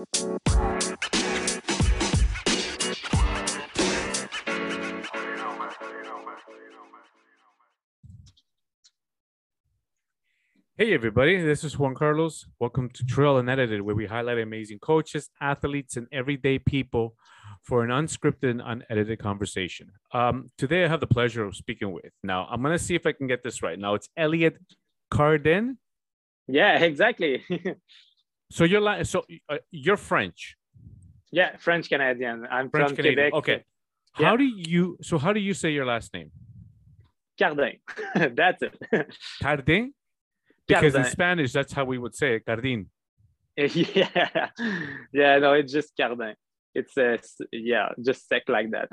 Hey, everybody, this is Juan Carlos. Welcome to Trail Unedited, where we highlight amazing coaches, athletes, and everyday people for an unscripted and unedited conversation. Um, today, I have the pleasure of speaking with. Now, I'm going to see if I can get this right. Now, it's Elliot Cardin. Yeah, exactly. so you're like, so uh, you're French. Yeah, French Canadian. I'm French from Canadian. Quebec. Okay. Yeah. How do you? So how do you say your last name? Cardin. That's it. Cardin. Because in Spanish, that's how we would say it. Cardin. yeah. Yeah, no, it's just Cardin. It's uh, yeah, just sick like that.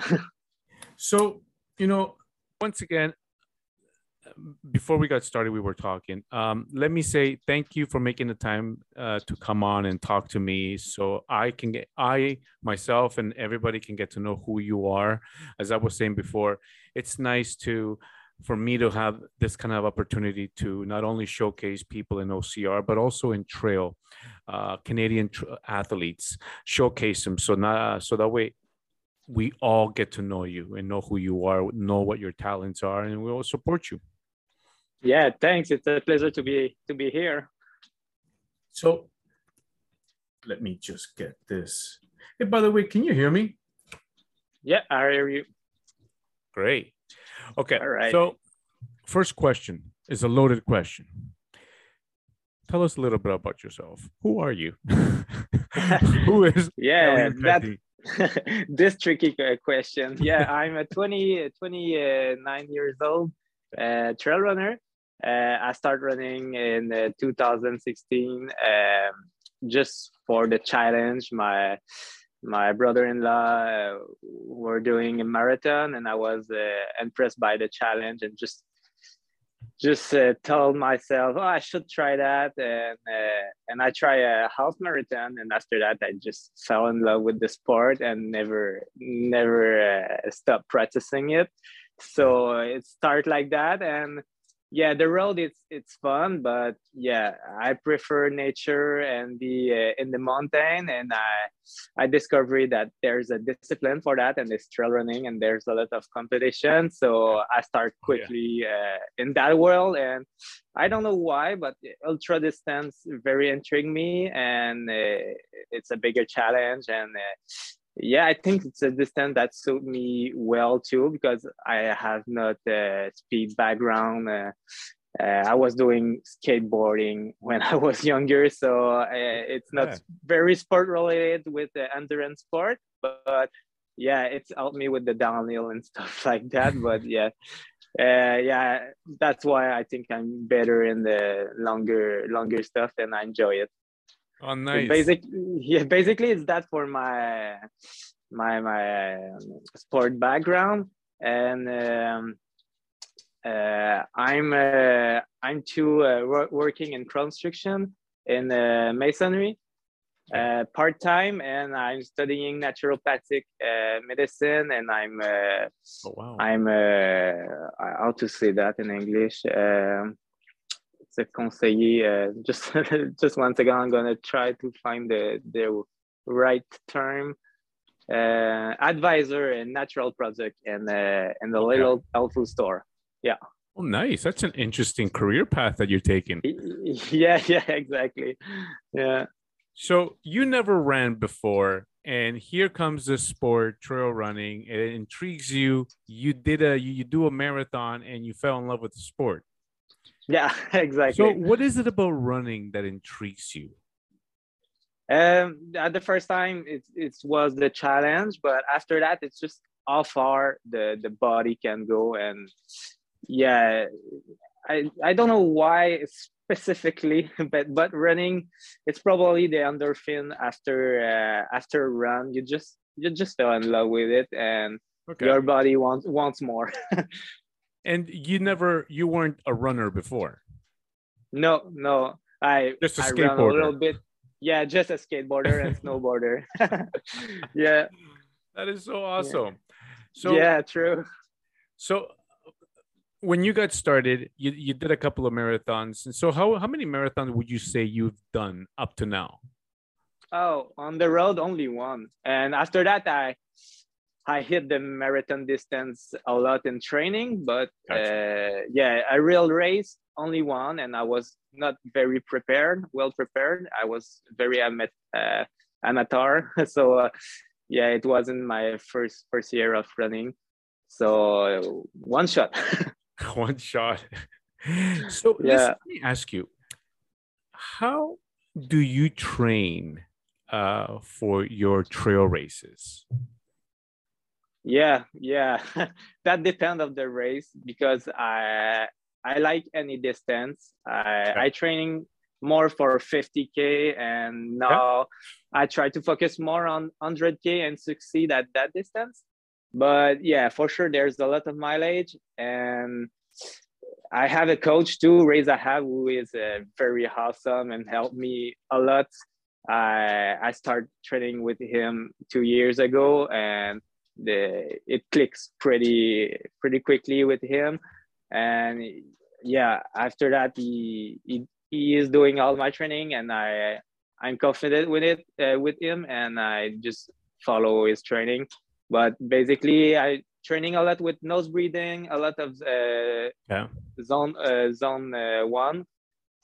So, you know, once again, before we got started, we were talking. Um, let me say thank you for making the time uh, to come on and talk to me so I can get, I myself and everybody can get to know who you are. As I was saying before, it's nice to, for me to have this kind of opportunity to not only showcase people in OCR, but also in trail, uh, Canadian tr- athletes, showcase them. So, not, so that way we all get to know you and know who you are, know what your talents are, and we will support you. Yeah, thanks. It's a pleasure to be to be here. So let me just get this. Hey, by the way, can you hear me? Yeah, I hear you. Great. Okay. All right. So, first question is a loaded question. Tell us a little bit about yourself. Who are you? Who is Yeah, Elliot that this tricky uh, question. Yeah, I'm a 20, 29 years old uh, trail runner. Uh, I started running in uh, 2016 um, just for the challenge. My my brother-in-law uh, were doing a marathon, and I was impressed by the challenge and just just uh, told myself, oh, I should try that, and uh, and I try a half marathon, and after that, I just fell in love with the sport and never never uh, stopped practicing it. So it started like that, and yeah, the road it's it's fun, but yeah, I prefer nature and the uh, in the mountain, and I I discovered that there's a discipline for that, and it's trail running, and there's a lot of competition. So I start Yeah. quickly uh, in that world, and I don't know why, but ultra distance very intrigued me, and uh, it's a bigger challenge, and uh, yeah, I think it's a distance that suit me well too because I have not a speed background. Uh, uh, I was doing skateboarding when I was younger, so uh, it's not Yeah. very sport related with the endurance sport, but yeah, it's helped me with the downhill and stuff like that. But yeah, uh, yeah, that's why I think I'm better in the longer, longer stuff, and I enjoy it. Oh, nice. Basic, yeah, basically it's that for my my my um, sport background, and um, uh, I'm uh, I'm too uh, working in construction in uh, masonry uh, part time, and I'm studying naturopathic uh, medicine, and I'm uh, Oh, wow. I'm uh, how to say that in English. Um, a conseiller. Uh, just just one second. I'm gonna try to find the the right term. Uh, advisor and natural project and uh, in the Okay. little health food store. Yeah. Oh, nice. That's an interesting career path that you're taking. Yeah, yeah, exactly. Yeah. So you never ran before, and here comes this sport, trail running. It intrigues you. You did a you, you do a marathon, and you fell in love with the sport. Yeah, exactly. So what is it about running that intrigues you? Um, at the first time, it it was the challenge, but after that, it's just how far the the body can go, and yeah, I I don't know why specifically, but but running, it's probably the endorphin after uh, after a run. You just you just fell in love with it, and Okay. your body wants wants more. And you never you weren't a runner before. no, no, I Just a I run a little bit. Yeah, just a skateboarder and snowboarder. yeah. That is so awesome. So yeah, true. so when you got started, you, you did a couple of marathons. And so how how many marathons would you say you've done up to now? Oh, on the road only one, and after that I I hit the marathon distance a lot in training, but gotcha. uh, yeah, a real race only one, and I was not very prepared, well prepared. I was very ama- uh, amateur, so uh, yeah, it wasn't my first first year of running. So one shot. one shot. so yeah. let me ask you, how do you train uh, for your trail races? Yeah, yeah, that depends of the race because I I like any distance. I I training more for 50k and now. I try to focus more on 100k and succeed at that distance. But yeah, for sure there's a lot of mileage and I have a coach too, Reza Have, who is uh, very awesome and helped me a lot. I I started training with him two years ago, and the it clicks pretty pretty quickly with him. And yeah, after that, he he, he is doing all my training, and I I'm confident with it uh, with him, and I just follow his training. But basically, I training a lot with nose breathing, a lot of uh, yeah. zone uh, zone uh, one,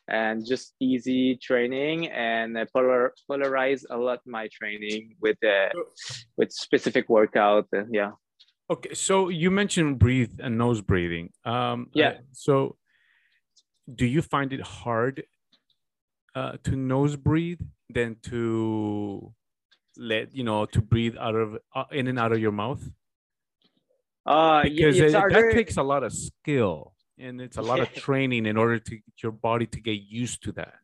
and just easy training and uh, polar polarize a lot my training with uh, with specific workout. Uh, yeah. Okay, so you mentioned breathe and nose breathing. Um, yeah. so, do you find it hard uh, to nose breathe than to let you know to breathe out of uh, in and out of your mouth? Uh, because it, that takes a lot of skill and it's a lot of training in order to get your body to get used to that.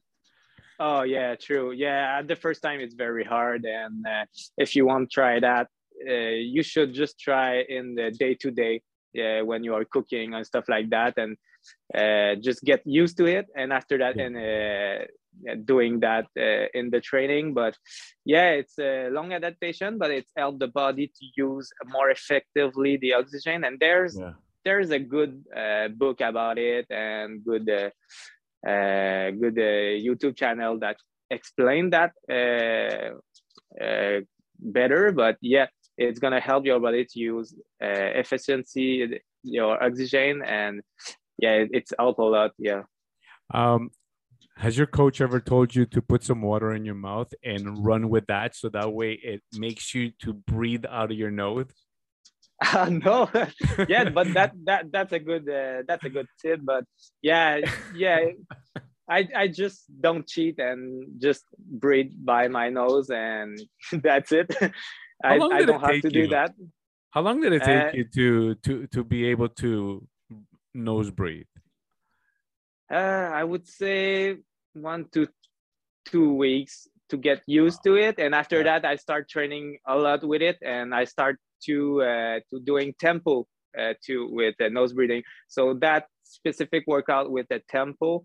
Oh yeah, true. Yeah, the first time it's very hard, and uh, if you want to try that, uh, you should just try in the day to day when you are cooking and stuff like that, and uh, just get used to it. And after that, yeah. and uh, doing that uh, in the training but yeah it's a long adaptation but it's helped the body to use more effectively the oxygen and there's yeah. There's a good uh, book about it and good uh, uh good youtube channel that explain that better but yeah it's gonna help your body to use efficiency your oxygen and yeah it's helped a lot yeah um, has your coach ever told you to put some water in your mouth and run with that so that way it makes you to breathe out of your nose? Uh, no, yeah, but that that that's a good uh, that's a good tip. But yeah, yeah, I I just don't cheat and just breathe by my nose and that's it. I, I don't have to you? do that. How long did it take uh, you to to to be able to nose breathe? Uh, I would say one to two weeks to get used to it and after yeah. that i start training a lot with it and i start to uh, to doing tempo uh, to with the nose breathing so that specific workout with the tempo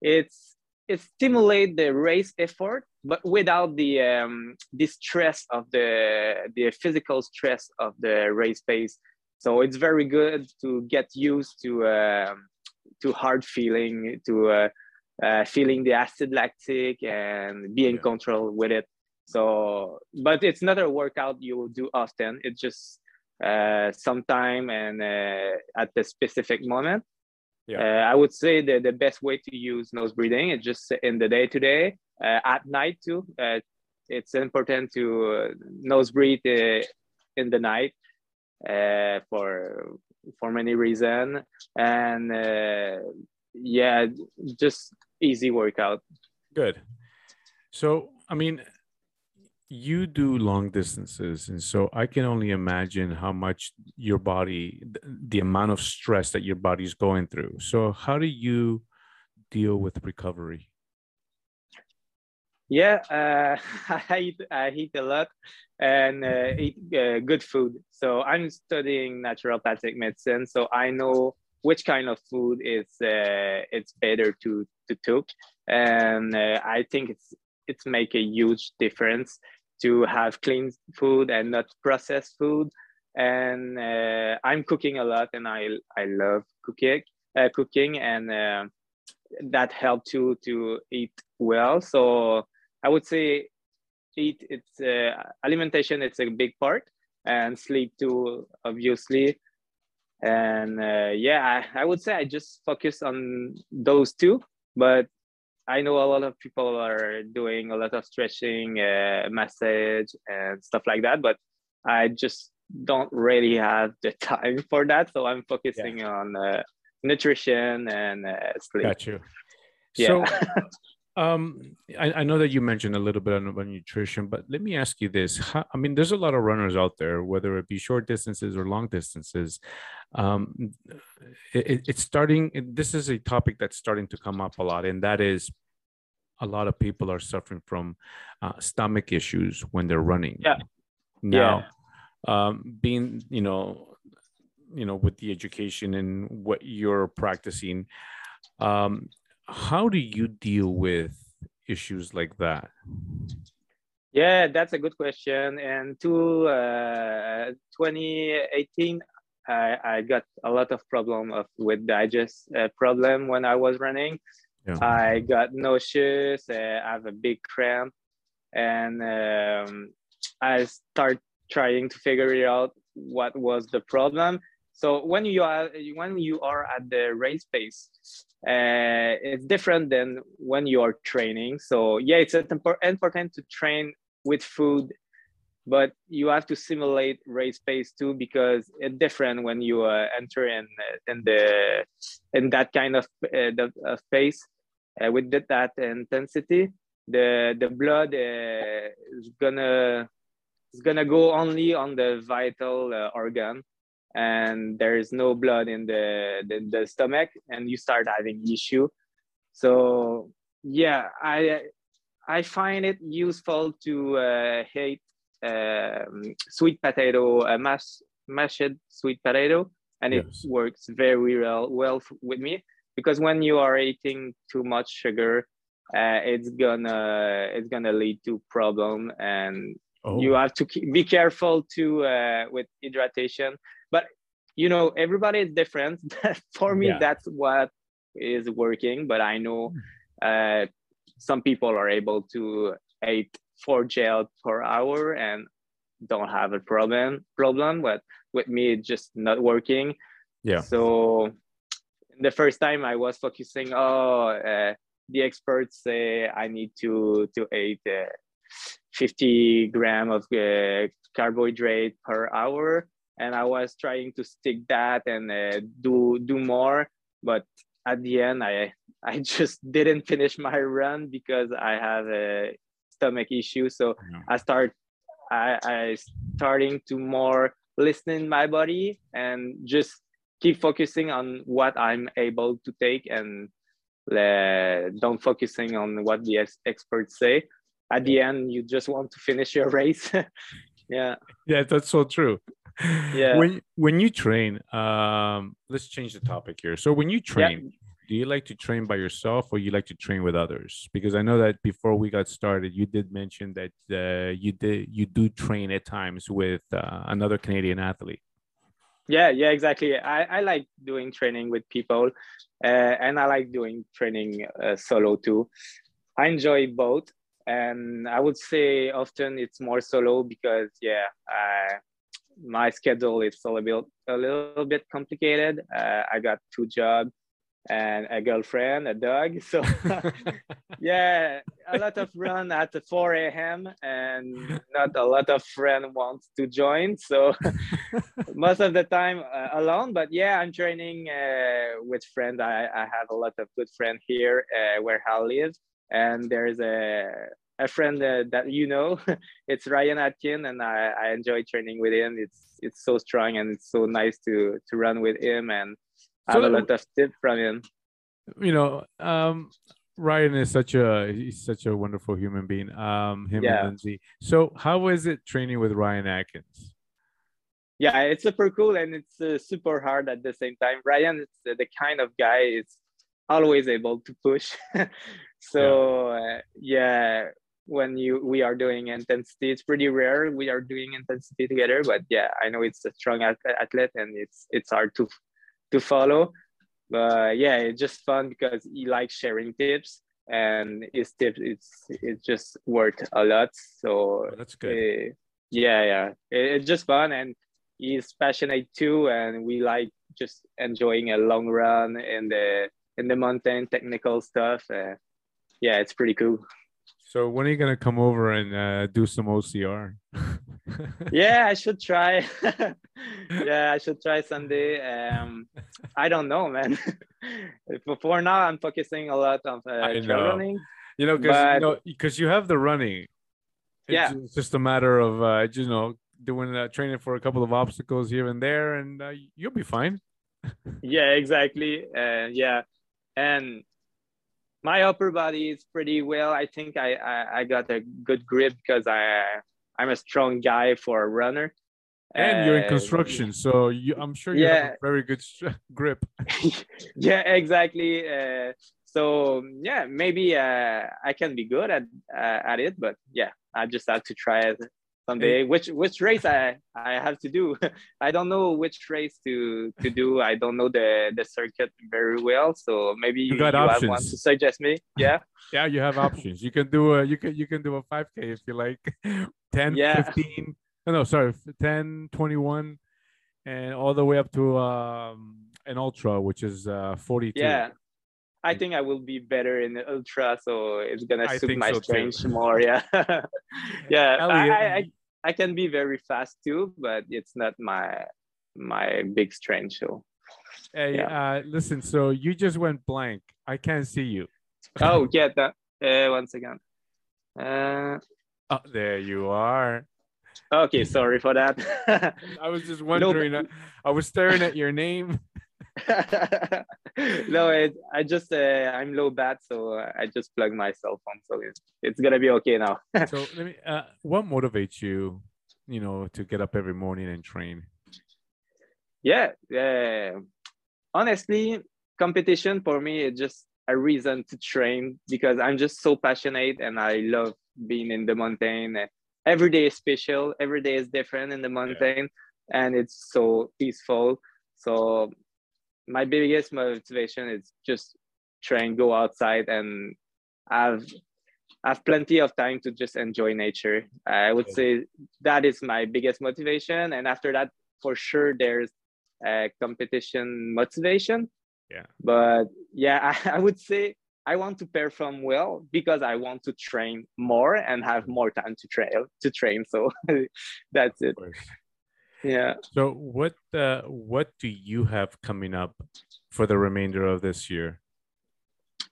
it's it stimulate the race effort but without the um the stress of the the physical stress of the race pace so it's very good to get used to uh, to hard feeling to uh, uh, feeling the acid lactic and be in yeah. control with it. So, but it's not a workout you will do often. It's just uh, sometime and uh, at the specific moment. Yeah. Uh, I would say that the best way to use nose breathing is just in the day to day, uh, at night too. Uh, it's important to uh, nose breathe in the night for for many reasons and yeah, just easy workout. Good. So, I mean, you do long distances, and so I can only imagine how much your body, the amount of stress that your body is going through. So, how do you deal with recovery? Yeah, uh, I eat I eat a lot and uh, eat uh, good food. So I'm studying naturopathic medicine, so I know which kind of food is uh, it's better to to cook and uh, i think it's it's make a huge difference to have clean food and not processed food. And uh, i'm cooking a lot and i i love cooking uh, cooking and uh, that helped to to eat well. So i would say eat it's uh, alimentation it's a big part and sleep too obviously. And uh, yeah I, I would say i just focus on those two but i know a lot of people are doing a lot of stretching uh, massage and stuff like that but i just don't really have the time for that so i'm focusing yeah. on uh, nutrition and uh, sleep got you yeah. so Um, I, I, know that you mentioned a little bit about nutrition, but let me ask you this. How, I mean, there's a lot of runners out there, whether it be short distances or long distances. Um, it, it's starting, this is a topic that's starting to come up a lot, and that is a lot of people are suffering from uh, stomach issues when they're running. Yeah. Now, yeah. Um, being, you know, you know, with the education and what you're practicing, um, how do you deal with issues like that? Yeah, that's a good question. And to uh, 2018, I, I got a lot of problem of with digest uh, problem when I was running. Yeah. I got nauseous. Uh, I have a big cramp, and um, I start trying to figure it out what was the problem. So when you are when you are at the race pace, uh, it's different than when you are training. So yeah, it's important to train with food, but you have to simulate race pace too because it's different when you uh, enter in in the in that kind of uh, the uh, pace uh, with that intensity. The the blood uh, is gonna is gonna go only on the vital uh, organ and there is no blood in the, the, the stomach and you start having issue so yeah i i find it useful to uh, hate um, sweet potato uh, mash, mashed sweet potato and yes. it works very well well with me because when you are eating too much sugar uh, it's gonna it's gonna lead to problem and oh. you have to be careful to uh, with hydration you know everybody is different for me yeah. that's what is working but i know hmm. uh, some people are able to eat four gel per hour and don't have a problem problem but with me it's just not working yeah so the first time i was focusing oh uh, the experts say i need to to eat uh, 50 gram of uh, carbohydrate per hour and I was trying to stick that and uh, do do more, but at the end I I just didn't finish my run because I have a stomach issue. So yeah. I start I I starting to more listen my body and just keep focusing on what I'm able to take and uh, don't focusing on what the ex- experts say. At the end, you just want to finish your race. yeah. Yeah, that's so true yeah. When when you train um let's change the topic here. So when you train yeah. do you like to train by yourself or you like to train with others? Because i know that before we got started you did mention that uh, you did you do train at times with uh, another canadian athlete. Yeah yeah exactly. I, I like doing training with people uh, and i like doing training uh, solo too. I enjoy both and i would say often it's more solo because yeah my schedule is a little bit, a little bit complicated. Uh, I got two jobs and a girlfriend, a dog. So yeah, a lot of run at 4 a.m. and not a lot of friend wants to join. So most of the time uh, alone. But yeah, I'm training uh, with friends. I, I have a lot of good friends here uh, where I live. And there's a a friend uh, that you know. it's Ryan Atkins, and I, I enjoy training with him. It's it's so strong and it's so nice to to run with him and so, have a lot of tips from him. You know, um, Ryan is such a he's such a wonderful human being. Um, him yeah. and Lindsay. So, how was it training with Ryan Atkins? Yeah, it's super cool and it's uh, super hard at the same time. Ryan is uh, the kind of guy is always able to push. so yeah. Uh, yeah, when you we are doing intensity it's pretty rare we are doing intensity together but yeah i know it's a strong athlete and it's it's hard to to follow but yeah it's just fun because he likes sharing tips and his tips it's it's just worked a lot. So Oh, that's good. uh, yeah, yeah, it, it's just fun, and he's passionate too, and we like just enjoying a long run in the in the mountain technical stuff. Uh, yeah, it's pretty cool. So when are you gonna come over and uh, do some OCR? yeah, I should try. yeah, I should try someday. Um, I don't know, man. For- For now, I'm focusing a lot on uh, I trail know. running. You know, because But- you know, because you have the running. It's, Yeah. it's just a matter of uh, you know doing uh, training for a couple of obstacles here and there, and uh, you'll be fine. Yeah, exactly. Uh, yeah, and my upper body is pretty well. I think I I, I got a good grip because I I'm a strong guy for a runner. And you're in Uh, construction, so you, I'm sure you have a very good grip. yeah, exactly. Uh, so yeah, maybe uh, I can be good at uh, at it, but yeah, I just have to try it someday. Which which race I I have to do? I don't know which race to to do. I don't know the the circuit very well, so maybe You you, got one options. to suggest me. Yeah, Yeah, you have options. You can do a you can you can do a 5k if you like 10, Yeah. 15. No, no, sorry, 10, 21 and all the way up to um an ultra which is uh 42. yeah. I think I will be better in the ultra, so it's gonna I suit my so too. more. Yeah, yeah. I, I, I I can be very fast too, but it's not my my big strength. So Hey, uh listen, so you just went blank. I can't see you. oh yeah, that uh, once again. Uh, Oh, there you are. okay, sorry for that. I was just wondering. uh, I was staring at your name. no, it, I just uh, I'm low bat, so I just plug my cell phone, so it's, it's gonna be okay now. So let me. Uh, what motivates you? You know, to get up every morning and train. yeah, uh, honestly, competition for me is just a reason to train because I'm just so passionate and I love being in the mountain. Every day is special. Every day is different in the mountain, and it's so peaceful. So my biggest motivation is just try and go outside and have have plenty of time to just enjoy nature. I would say that is my biggest motivation, and after that, for sure, there's a competition motivation. Yeah. But yeah, I, I would say I want to perform well because I want to train more and have more time to train to train. So that's it. Yeah. So what uh, what do you have coming up for the remainder of this year?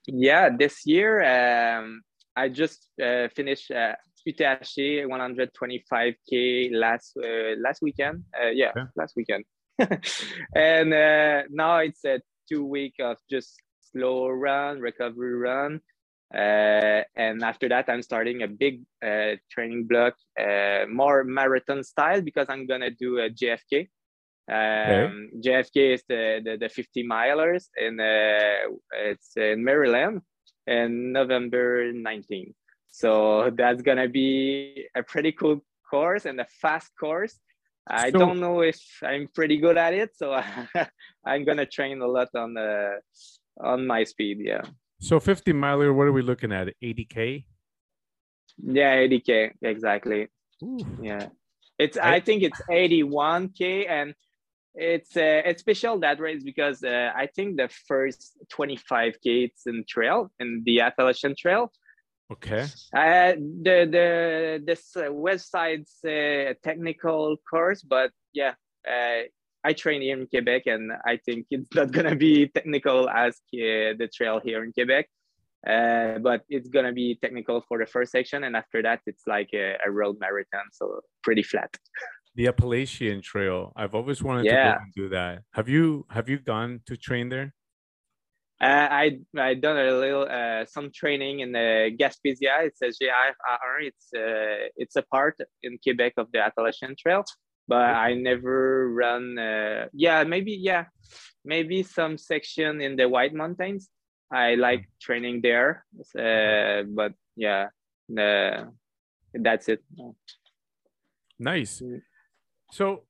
Yeah, this year um, I just uh, finished uh, UTHC 125k last uh, last weekend. Uh, yeah, Okay. last weekend, and uh, now it's a two week of just slow run, recovery run, uh, and after that I'm starting a big uh, training block, uh, more marathon style because I'm gonna do a JFK. Um, JFK is the, the, the 50 milers and uh, it's in Maryland in November 19th. So that's gonna be a pretty cool course and a fast course. I So- don't know if I'm pretty good at it, so I'm gonna train a lot on the on my speed. Yeah, So 50 miler, what are we looking at? 80k? yeah, 80k exactly. Yeah, it's I- I think it's 81k and it's uh, it's special that race because uh, I think the first 25k it's in trail in the Appalachian Trail. Okay. Uh, the the this uh, west side's uh, technical course, but yeah, uh, I train here in Quebec, and I think it's not gonna be technical as uh, the trail here in Quebec. Uh, but it's gonna be technical for the first section, and after that, it's like a, a road marathon, so pretty flat. The Appalachian Trail. I've always wanted to Yeah. go and do that. Have you have you gone to train there? Uh, I I done a little uh, some training in the Gaspésia. It's a GIR. It's uh, it's a part in Quebec of the Appalachian Trail, but I never run. Uh, yeah, maybe yeah, maybe some section in the White Mountains. I like training there, uh, but yeah, uh, that's it. Nice. Mm. So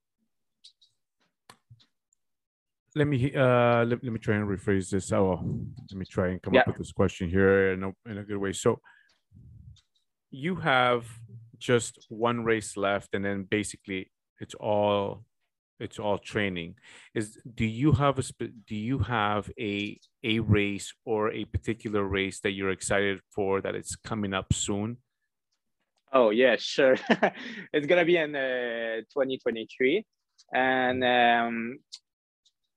let me uh let, let me try and rephrase this. Oh, let me try and come Yeah. up with this question here in a, in a good way. So you have just one race left, and then basically it's all it's all training. Is do you have a do you have a a race or a particular race that you're excited for that it's coming up soon? Oh yeah, sure. it's gonna be in uh, 2023, and um,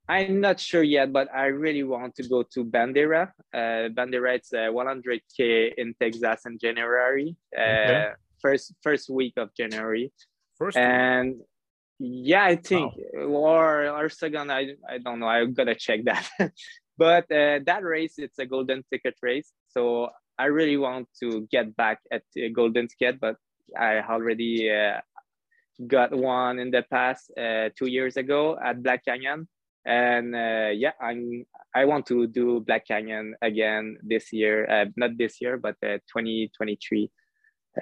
I'm not sure yet, but I really want to go to Bandera. Uh, Bandera, it's uh, 100k in Texas in January, uh, Okay. first first week of January, First, and yeah, I think or or second, I I don't know. I gotta check that, but uh, that race it's a golden ticket race, so I really want to get back at the golden ticket, but I already uh, got one in the past uh, two years ago at Black Canyon, and uh, yeah, I'm I want to do Black Canyon again this year, uh, not this year, but uh, 2023.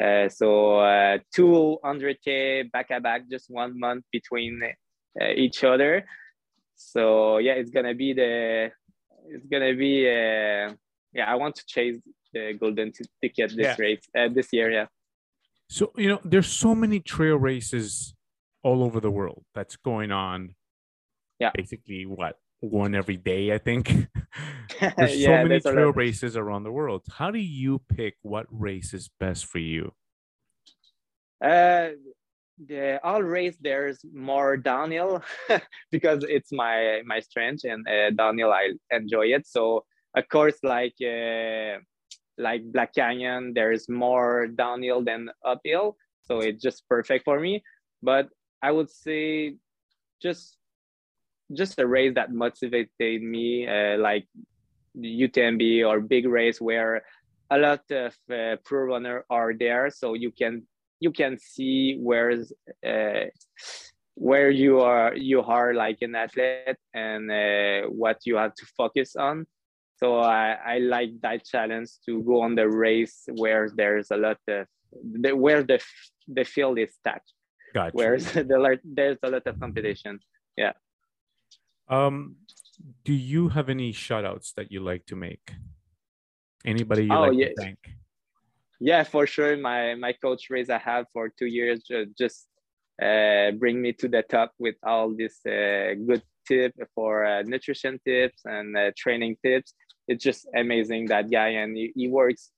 Uh, so uh, 200k back to back, just one month between uh, each other. So yeah, it's gonna be the it's gonna be uh, yeah. I want to chase the golden ticket this Yeah. race uh, this year. Yeah. So, you know, there's so many trail races all over the world that's going on. Yeah. Basically, what one every day, I think. there's yeah, so many there's trail races around the world. How do you pick what race is best for you? Uh, the all race there's more downhill because it's my my strength and uh, downhill I enjoy it. So of course, like uh, like Black Canyon, there's more downhill than uphill, so it's just perfect for me. But I would say just just a race that motivated me, uh, like UTMB or big race where a lot of uh, pro runner are there, so you can you can see where's uh, where you are you are like an athlete and uh, what you have to focus on. So I, I like that challenge to go on the race where there's a lot of the, where the the field is stacked, Gotcha. where the, there's a lot of competition. Um, do you have any shout outs that you like to make? Anybody you Oh, like yeah. to thank? yeah for sure my my coach race i have for two years ju- just uh, bring me to the top with all this uh, good tip for uh, nutrition tips and uh, training tips it's just amazing that guy and he, he works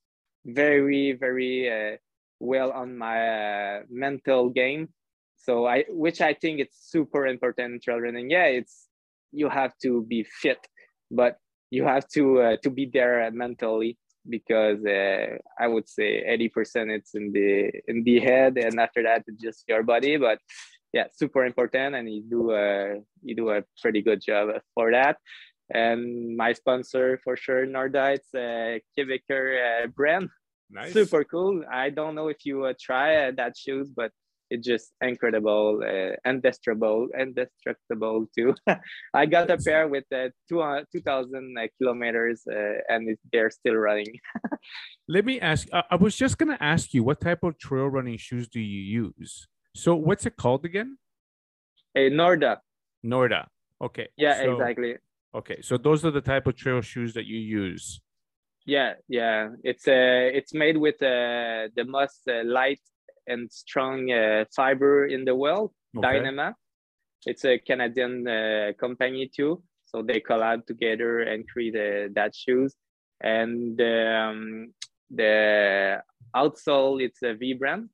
very very uh, well on my uh, mental game so i which i think it's super important in trail running yeah it's you have to be fit but you have to uh, to be there mentally because uh, I would say 80% it's in the in the head and after that it's just your body but yeah super important and you do a you do a pretty good job for that. And my sponsor for sure Norda it's a Quebecer uh, brand. Nice. super cool. I don't know if you uh, try uh, that shoes but it's just incredible uh, indestructible indestructible too I got a pair with uh, two, uh, 2000 uh, kilometers uh, and it, they're still running Let me ask. I, I was just gonna ask you, what type of trail running shoes do you use? So, what's it called again? A Norda. Norda. Okay. Yeah, so- exactly. Okay, so those are the type of trail shoes that you use. Yeah, yeah. It's uh, it's made with uh, the most uh, light and strong uh, fiber in the world, Okay. Dyneema. It's a Canadian uh, company too, so they collab together and create uh, that shoes. And um, the outsole, it's a Vibram.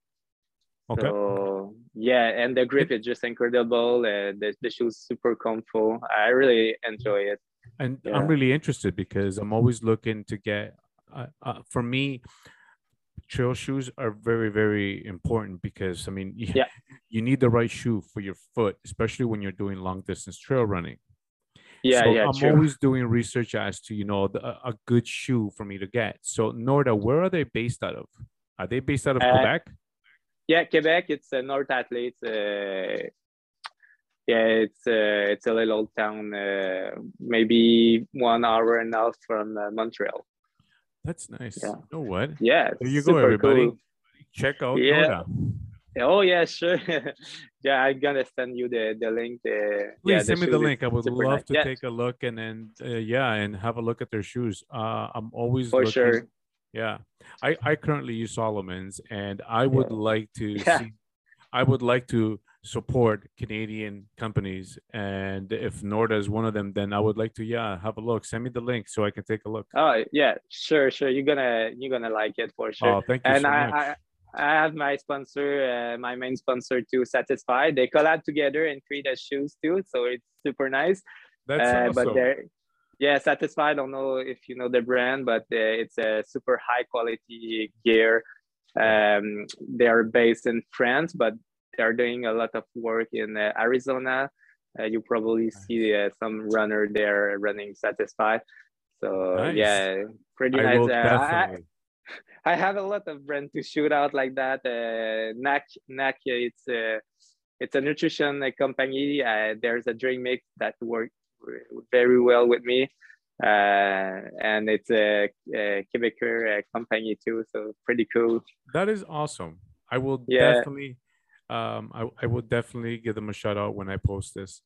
Okay. So yeah, and the grip is just incredible. Uh, the the shoes super comfortable. I really enjoy it. and Yeah. I'm really interested because I'm always looking to get. Uh, uh, for me, trail shoes are very, very important because I mean, you, Yeah. you need the right shoe for your foot, especially when you're doing long distance trail running. Yeah, so yeah, I'm true. always doing research as to you know the, a a good shoe for me to get. So Norda, where are they based out of? Are they based out of Uh, Quebec? Yeah, Quebec. It's a North athlete Uh, yeah, it's uh, it's a little old town, uh, maybe one hour and a half from uh, Montreal. That's nice. yeah. You know what? Yeah, There you go, everybody. cool. Check out Yeah. Norda. Oh yeah, sure. yeah, I'm gonna send you the the link. The, Please yeah, send me the link. I would love nice. to Yeah, take a look and then uh, yeah, and have a look at their shoes. Uh, I'm always for looking. sure. Yeah, I I currently use Salomon's, and I would like to Yeah. see. I would like to support Canadian companies, and if Norda is one of them, then I would like to yeah have a look. Send me the link so I can take a look. Oh yeah, sure, sure. You're gonna you're gonna like it for sure. Oh, thank you and so I, much. I I have my sponsor, uh, my main sponsor to Satisfy. They collab together and create a shoes too, so it's super nice. That's Uh, awesome. But they're yeah, Satisfy. I don't know if you know the brand, but uh, it's a super high quality gear. Um, they are based in France, but are doing a lot of work in uh, Arizona. Uh, you probably see uh, some runner there running satisfied. So Nice. yeah, pretty I nice. Uh, I. I have a lot of brand to shoot out like that. Uh, NAAK, NAAK, it's a, it's a nutrition company. Uh, there's a drink mix that works very well with me. Uh, and it's a, a Quebecer company too. So pretty cool. That is awesome. I will Yeah. definitely, um, I, I will definitely give them a shout out when I post this.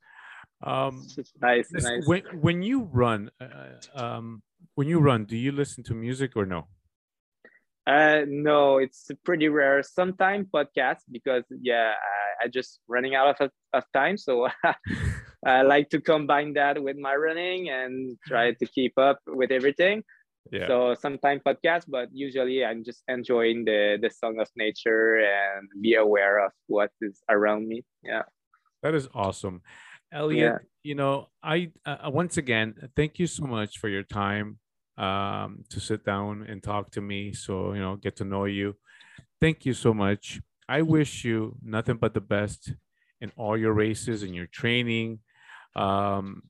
Um, nice, this- nice. when when you run, uh, um, when you run, do you listen to music or no? Uh, no, it's pretty rare. Sometimes podcast because yeah, I, I just running out of, of time. So I like to combine that with my running and try to keep up with everything. Yeah, So sometimes podcast, but usually I'm just enjoying the the song of nature and be aware of what is around me. Yeah. that is awesome, Elliot. You know, I uh, once again thank you so much for your time um, to sit down and talk to me. So you know, get to know you. Thank you so much. I wish you nothing but the best in all your races and your training. Um,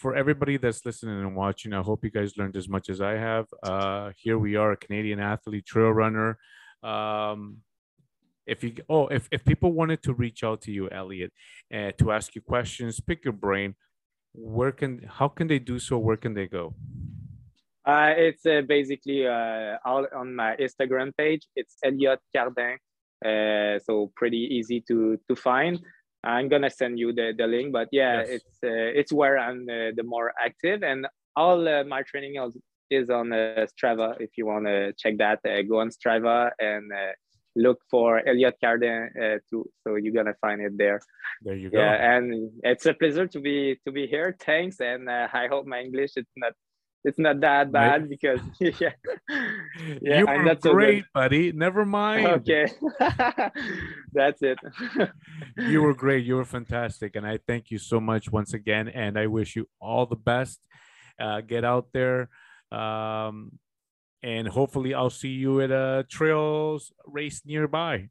for everybody that's listening and watching, I hope you guys learned as much as I have. Uh, here we are, a Canadian athlete, trail runner. Um, if you oh, if, if people wanted to reach out to you, Elliot, uh, to ask you questions, pick your brain, where can how can they do so? Where can they go? Uh, it's uh, basically uh, all on my Instagram page. It's Elliot Cardin. Uh, so pretty easy to to find. I'm gonna send you the, the link, but yeah, Yes. it's uh, it's where I'm uh, the more active, and all uh, my training is, is on uh, Strava. If you want to check that, uh, go on Strava and uh, look for Elliot Cardin uh, too. So you're gonna find it there. There you go. Yeah, and it's a pleasure to be to be here. Thanks, and uh, I hope my English is not it's not that bad because yeah, yeah, you I'm not so good. great, buddy. Never mind. Okay, that's it. you were great. You were fantastic. And I thank you so much once again. And I wish you all the best. Uh, get out there. Um, and hopefully I'll see you at a trails race nearby.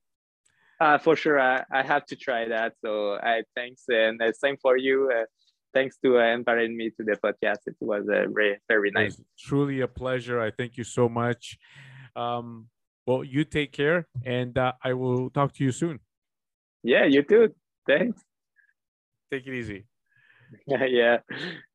uh, for sure, I, I have to try that. So I thanks and uh, same for you. Uh, thanks to uh, inviting me to the podcast. It was uh, very very nice. truly a pleasure. I thank you so much. Um, well, you take care and uh, I will talk to you soon. Yeah, you too. Thanks. Take it easy. yeah.